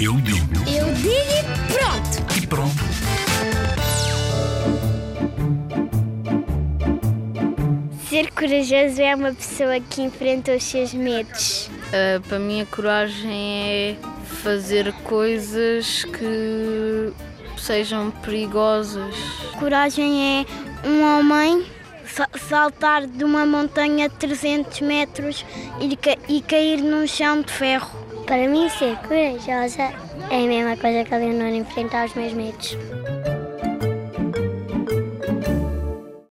Eu digo Eu digo e pronto. e pronto. Ser corajoso é uma pessoa que enfrenta os seus medos. Uh, para mim, a coragem é fazer coisas que sejam perigosas. Coragem é um homem saltar de uma montanha de 300 metros e, ca- e cair num chão de ferro. Para mim, ser corajosa é a mesma coisa que a Leonor enfrentar os meus medos.